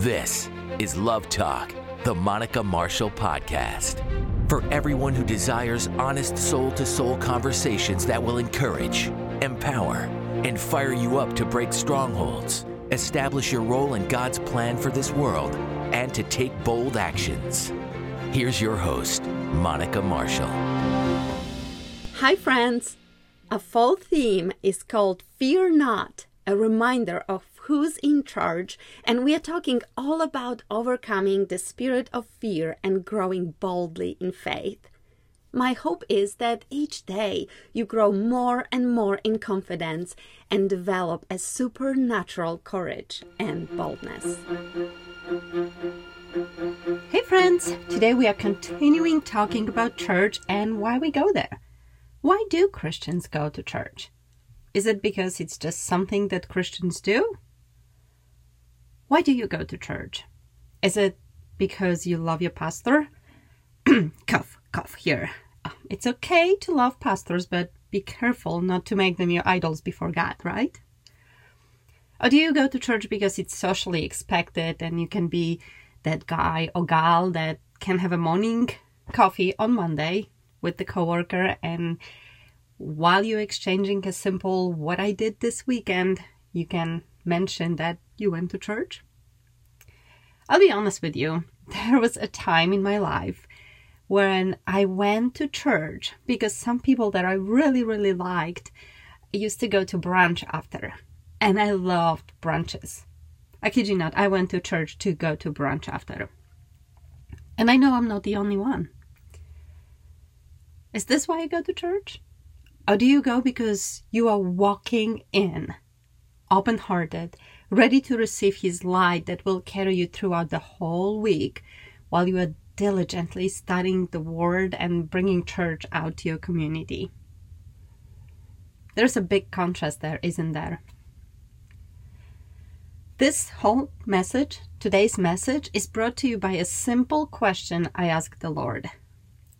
This is Love Talk, the Monica Marshall Podcast. For everyone who desires honest soul to soul conversations that will encourage, empower, and fire you up to break strongholds, establish your role in God's plan for this world, and to take bold actions. Here's your host, Monica Marshall. Hi, friends. A fall theme is called Fear Not, a reminder of who's in charge, and we are talking all about overcoming the spirit of fear and growing boldly in faith. My hope is that each day you grow more and more in confidence and develop a supernatural courage and boldness. Hey, friends! Today we are continuing talking about church and why we go there. Why do Christians go to church? Is it because it's just something that Christians do? Why do you go to church? Is it because you love your pastor? cough, cough, here. Uh, it's okay to love pastors, but be careful not to make them your idols before God, right? Or do you go to church because it's socially expected and you can be that guy or gal that can have a morning coffee on Monday with the coworker and while you're exchanging a simple what I did this weekend, you can mention that you went to church? I'll be honest with you, there was a time in my life when I went to church because some people that I really, really liked used to go to brunch after. And I loved brunches. I kid you not, I went to church to go to brunch after. And I know I'm not the only one. Is this why you go to church? Or do you go because you are walking in open hearted, ready to receive His light that will carry you throughout the whole week while you are diligently studying the Word and bringing church out to your community. There's a big contrast there, isn't there? This whole message, today's message, is brought to you by a simple question I asked the Lord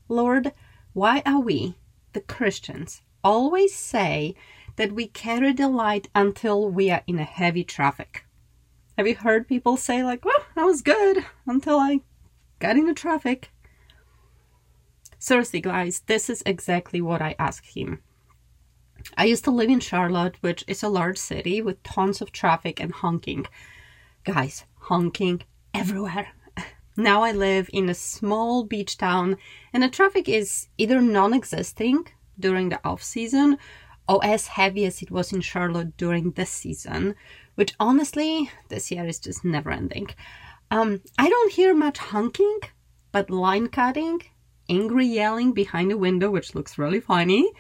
Lord, why are we, the Christians, always say that we carry the light until we are in a heavy traffic. Have you heard people say, like, well, that was good until I got into traffic? Seriously, guys, this is exactly what I asked him. I used to live in Charlotte, which is a large city with tons of traffic and honking. Guys, honking everywhere. Now I live in a small beach town, and the traffic is either non existing during the off season or as heavy as it was in Charlotte during this season, which honestly, this year is just never ending. Um, I don't hear much honking, but line cutting, angry yelling behind the window, which looks really funny,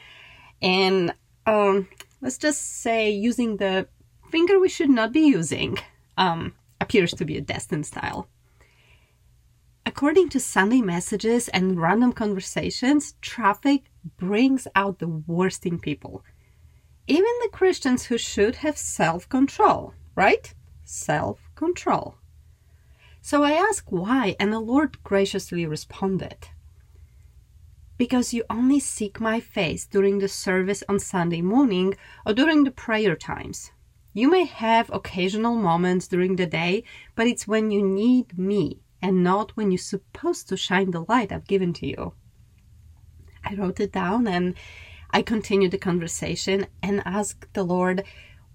and um, let's just say using the finger we should not be using um, appears to be a destined style. According to Sunday messages and random conversations, traffic brings out the worst in people even the Christians who should have self control, right? Self control. So I asked why, and the Lord graciously responded Because you only seek my face during the service on Sunday morning or during the prayer times. You may have occasional moments during the day, but it's when you need me and not when you're supposed to shine the light I've given to you. I wrote it down and I continued the conversation and asked the Lord,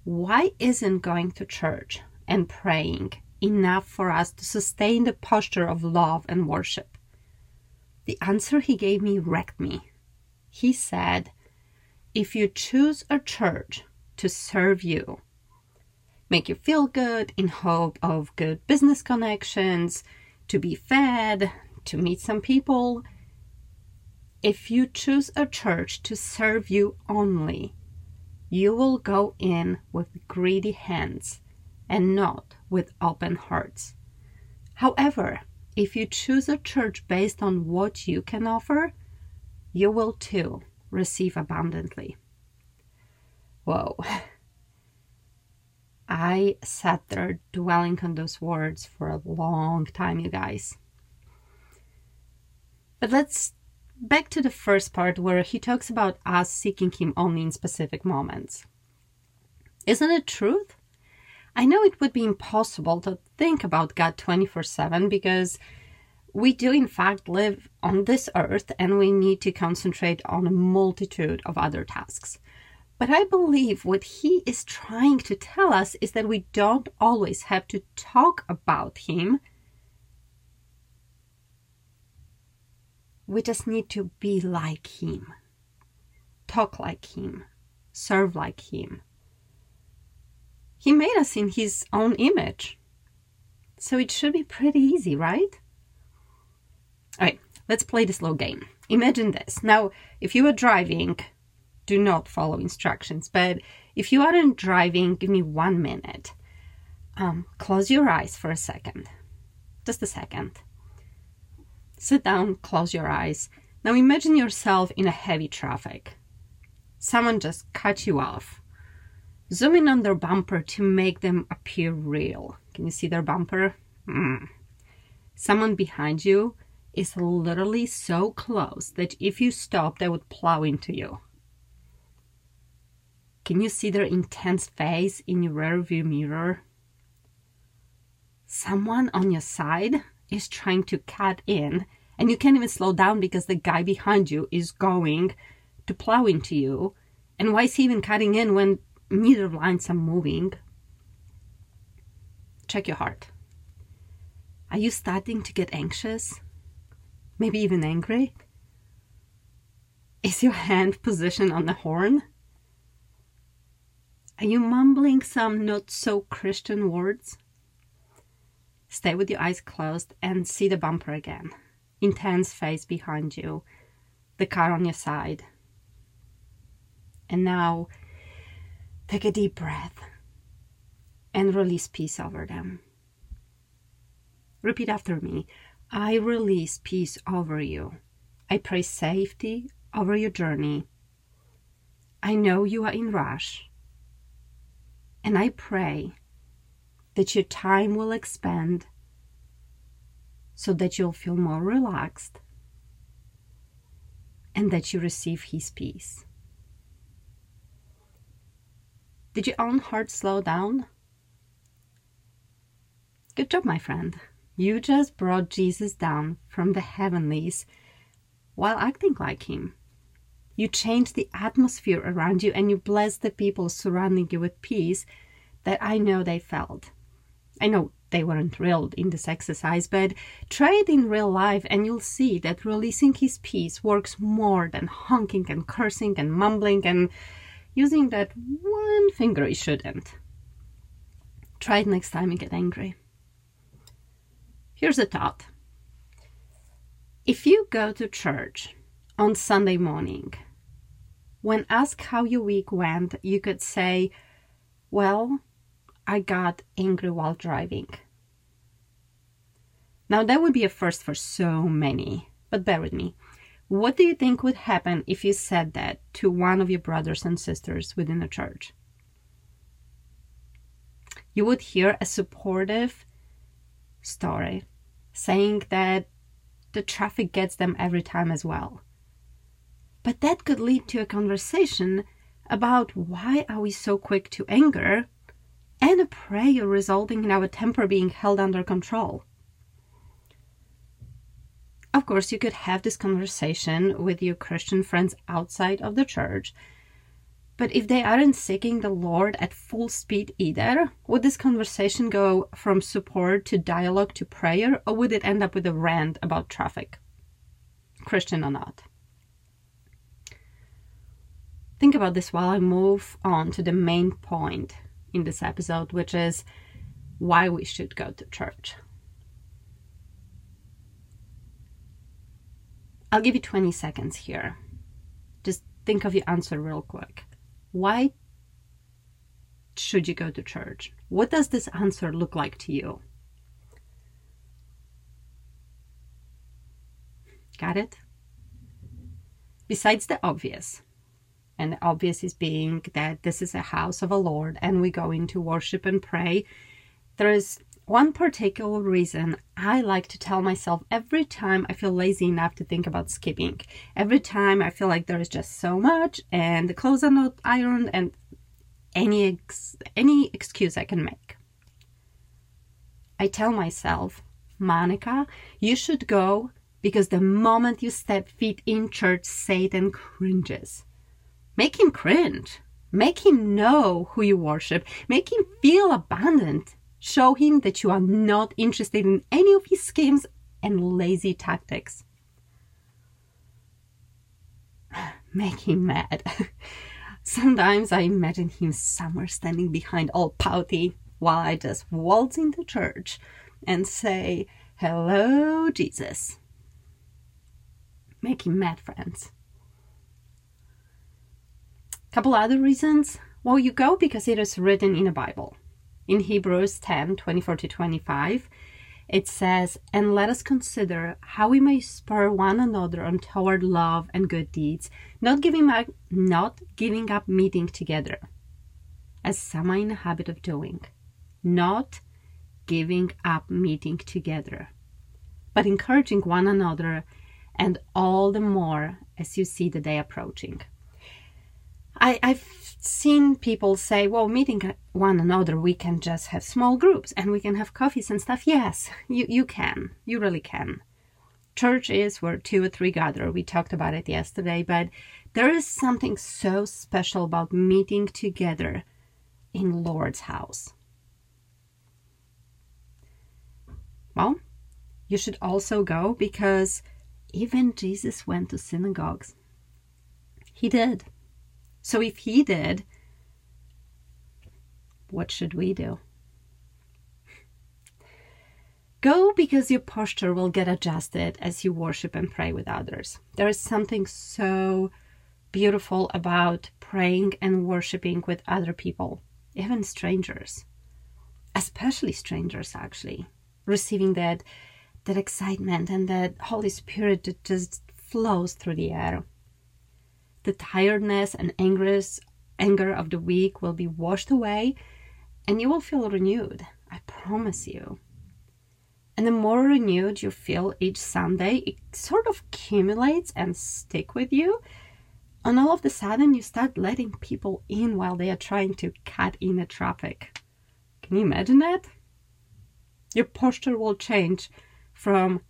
why isn't going to church and praying enough for us to sustain the posture of love and worship? The answer he gave me wrecked me. He said, If you choose a church to serve you, make you feel good in hope of good business connections, to be fed, to meet some people, if you choose a church to serve you only, you will go in with greedy hands and not with open hearts. However, if you choose a church based on what you can offer, you will too receive abundantly. Whoa. I sat there dwelling on those words for a long time, you guys. But let's back to the first part where he talks about us seeking him only in specific moments. Isn't it truth? I know it would be impossible to think about God 24 7 because we do, in fact, live on this earth and we need to concentrate on a multitude of other tasks. But I believe what he is trying to tell us is that we don't always have to talk about him. We just need to be like him, talk like him, serve like him. He made us in his own image. So it should be pretty easy, right? All right, let's play this little game. Imagine this. Now, if you are driving do not follow instructions. But if you aren't driving, give me one minute. Um, close your eyes for a second. Just a second. Sit down, close your eyes. Now imagine yourself in a heavy traffic. Someone just cut you off. Zoom in on their bumper to make them appear real. Can you see their bumper? Mm. Someone behind you is literally so close that if you stop, they would plow into you. Can you see their intense face in your rearview mirror? Someone on your side is trying to cut in, and you can't even slow down because the guy behind you is going to plow into you. And why is he even cutting in when neither lines are moving? Check your heart. Are you starting to get anxious? Maybe even angry? Is your hand positioned on the horn? Are you mumbling some not so Christian words? Stay with your eyes closed and see the bumper again. Intense face behind you, the car on your side. And now take a deep breath and release peace over them. Repeat after me I release peace over you. I pray safety over your journey. I know you are in rush and I pray that your time will expand so that you'll feel more relaxed and that you receive His peace. Did your own heart slow down? Good job, my friend. You just brought Jesus down from the heavenlies while acting like Him. You change the atmosphere around you and you bless the people surrounding you with peace that I know they felt. I know they weren't thrilled in this exercise, but try it in real life and you'll see that releasing his peace works more than honking and cursing and mumbling and using that one finger you shouldn't. Try it next time you get angry. Here's a thought. If you go to church on Sunday morning. When asked how your week went, you could say, Well, I got angry while driving. Now, that would be a first for so many, but bear with me. What do you think would happen if you said that to one of your brothers and sisters within the church? You would hear a supportive story saying that the traffic gets them every time as well but that could lead to a conversation about why are we so quick to anger and a prayer resulting in our temper being held under control. Of course, you could have this conversation with your Christian friends outside of the church, but if they aren't seeking the Lord at full speed either, would this conversation go from support to dialogue to prayer, or would it end up with a rant about traffic? Christian or not? think about this while I move on to the main point in this episode, which is why we should go to church. I'll give you 20 seconds here. Just think of your answer real quick. Why should you go to church? What does this answer look like to you? Got it? Besides the obvious, and the obvious is being that this is a house of a Lord and we go in to worship and pray. There is one particular reason I like to tell myself every time I feel lazy enough to think about skipping. Every time I feel like there is just so much and the clothes are not ironed and any ex- any excuse I can make. I tell myself, Monica, you should go because the moment you step feet in church, Satan cringes. Make him cringe. Make him know who you worship. Make him feel abandoned. Show him that you are not interested in any of his schemes and lazy tactics. Make him mad. Sometimes I imagine him somewhere standing behind all pouty while I just waltz into church and say, Hello, Jesus. Make him mad, friends. Couple other reasons. Well, you go because it is written in the Bible. In Hebrews 10 24 to 25, it says, And let us consider how we may spur one another on toward love and good deeds, not giving up, not giving up meeting together, as some are in the habit of doing, not giving up meeting together, but encouraging one another, and all the more as you see the day approaching. I, I've seen people say, well, meeting one another, we can just have small groups and we can have coffees and stuff. Yes, you, you can. You really can. Church is where two or three gather. We talked about it yesterday, but there is something so special about meeting together in Lord's house. Well, you should also go because even Jesus went to synagogues. He did. So if he did, what should we do? Go because your posture will get adjusted as you worship and pray with others. There is something so beautiful about praying and worshiping with other people, even strangers, especially strangers, actually, receiving that that excitement and that Holy Spirit that just flows through the air. The tiredness and anger of the week will be washed away and you will feel renewed. I promise you. And the more renewed you feel each Sunday, it sort of accumulates and stick with you. And all of a sudden, you start letting people in while they are trying to cut in the traffic. Can you imagine that? Your posture will change from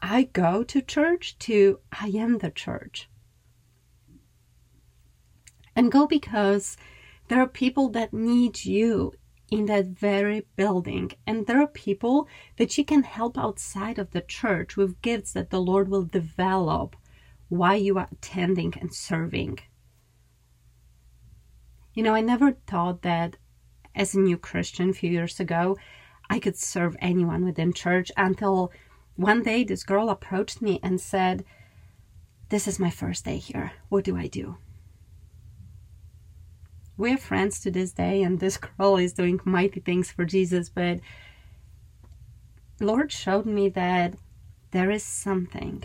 I go to church to I am the church and go because there are people that need you in that very building. And there are people that you can help outside of the church with gifts that the Lord will develop while you are attending and serving. You know, I never thought that as a new Christian a few years ago, I could serve anyone within church until one day this girl approached me and said, This is my first day here. What do I do? We're friends to this day and this girl is doing mighty things for jesus but lord showed me that there is something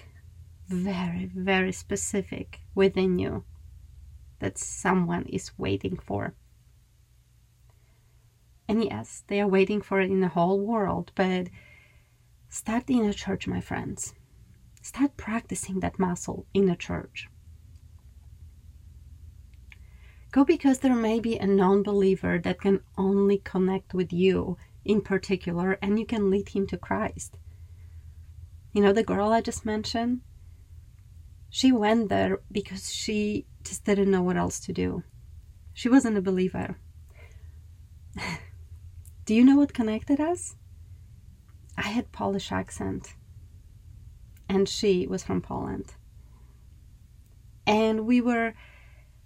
very very specific within you that someone is waiting for. And yes they are waiting for it in the whole world but start in a church my friends. Start practicing that muscle in a church Go because there may be a non believer that can only connect with you in particular and you can lead him to Christ. You know, the girl I just mentioned? She went there because she just didn't know what else to do. She wasn't a believer. do you know what connected us? I had Polish accent and she was from Poland. And we were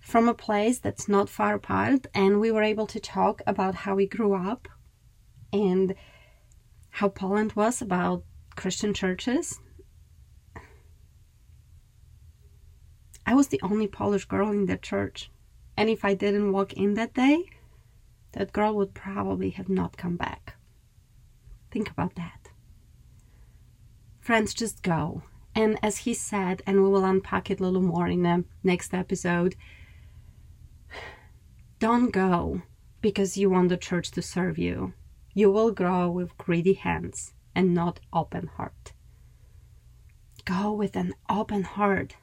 from a place that's not far apart, and we were able to talk about how we grew up and how Poland was about Christian churches. I was the only Polish girl in that church, and if I didn't walk in that day, that girl would probably have not come back. Think about that. Friends, just go. And as he said, and we will unpack it a little more in the next episode, don't go because you want the church to serve you. You will grow with greedy hands and not open heart. Go with an open heart.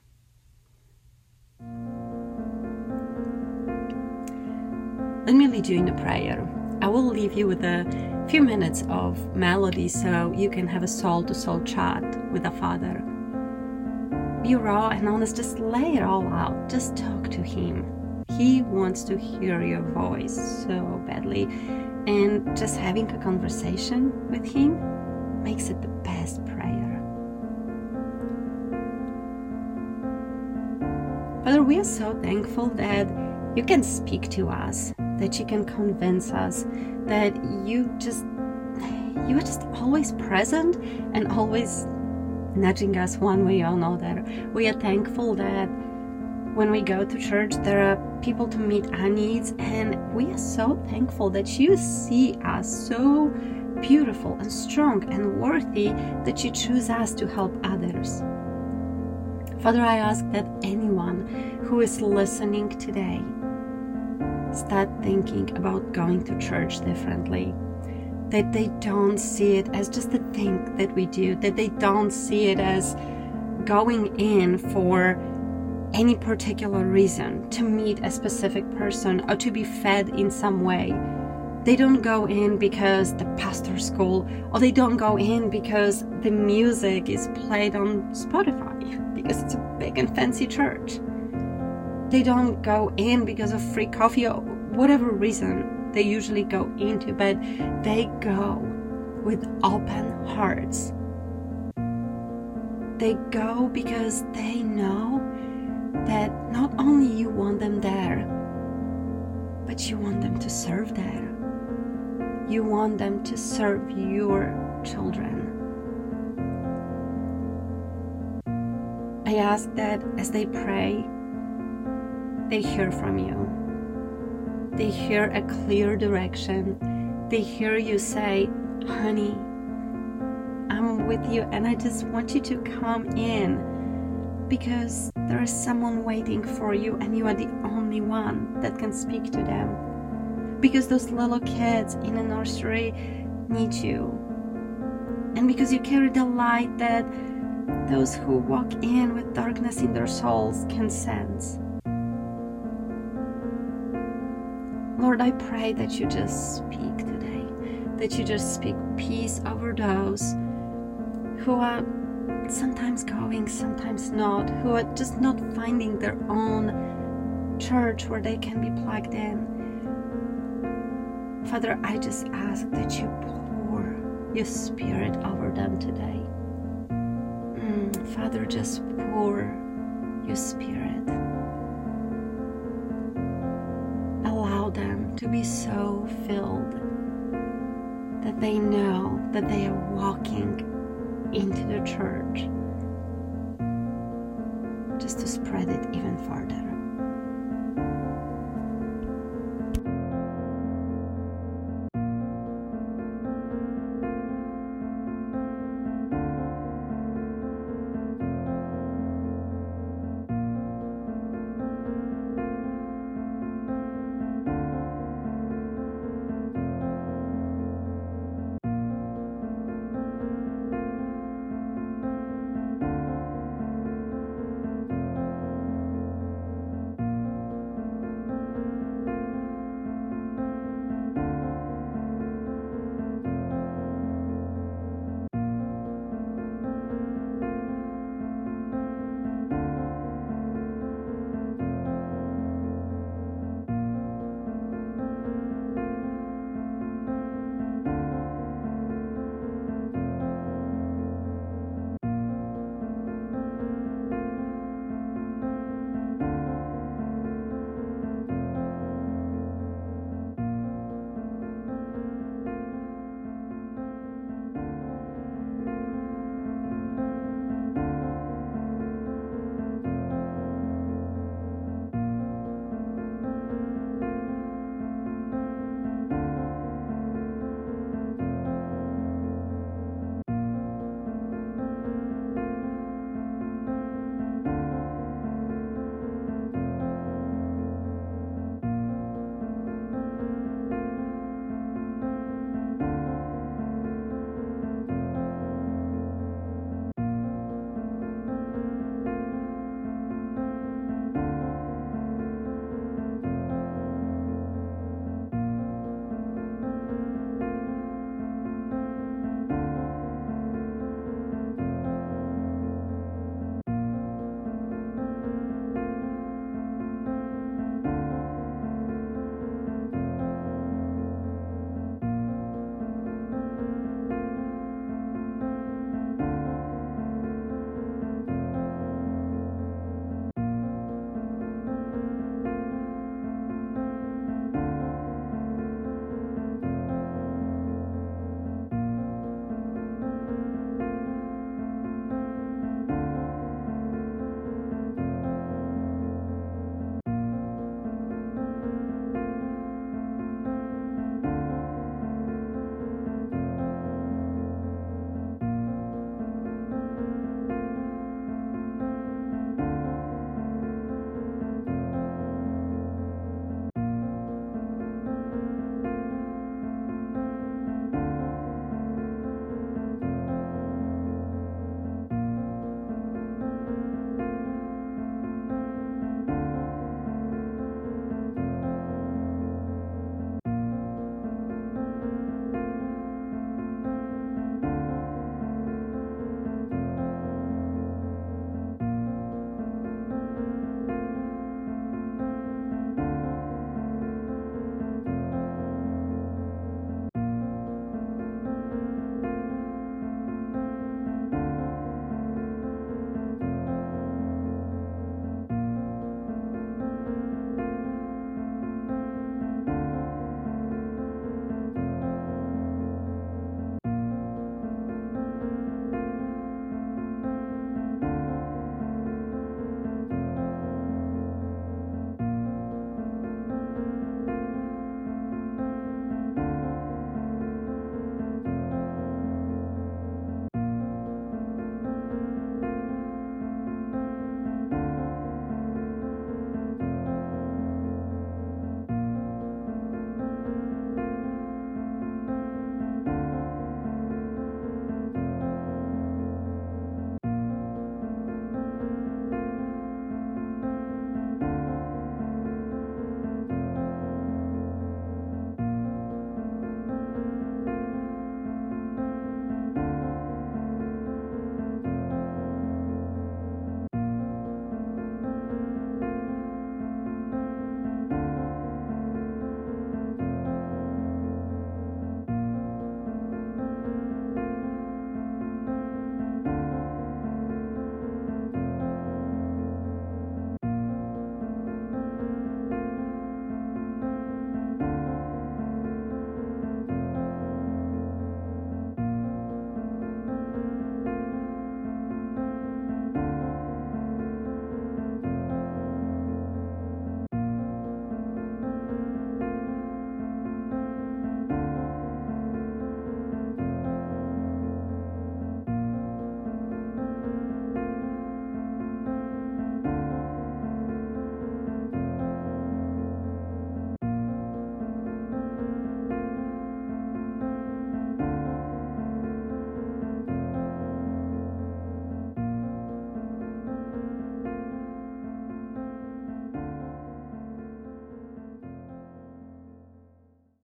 Let me lead you in a prayer. I will leave you with a few minutes of melody so you can have a soul to soul chat with the Father. Be raw and honest, just lay it all out. Just talk to Him. He wants to hear your voice so badly. And just having a conversation with Him makes it the best prayer. Father, we are so thankful that you can speak to us, that you can convince us, that you just you are just always present and always nudging us one way or another. We are thankful that when we go to church, there are people to meet our needs, and we are so thankful that you see us so beautiful and strong and worthy that you choose us to help others. Father, I ask that anyone who is listening today start thinking about going to church differently. That they don't see it as just a thing that we do, that they don't see it as going in for any particular reason to meet a specific person or to be fed in some way. They don't go in because the pastor's school, or they don't go in because the music is played on Spotify because it's a big and fancy church. They don't go in because of free coffee or whatever reason they usually go into, but they go with open hearts. They go because they know that not only you want them there, but you want them to serve there. You want them to serve your children. I ask that as they pray, they hear from you. They hear a clear direction. They hear you say, Honey, I'm with you, and I just want you to come in because there is someone waiting for you, and you are the only one that can speak to them. Because those little kids in a nursery need you. And because you carry the light that those who walk in with darkness in their souls can sense. Lord, I pray that you just speak today, that you just speak peace over those who are sometimes going, sometimes not, who are just not finding their own church where they can be plugged in. Father, I just ask that you pour your spirit over them today. Mm, Father, just pour your spirit. Allow them to be so filled that they know that they are walking into the church just to spread it even farther.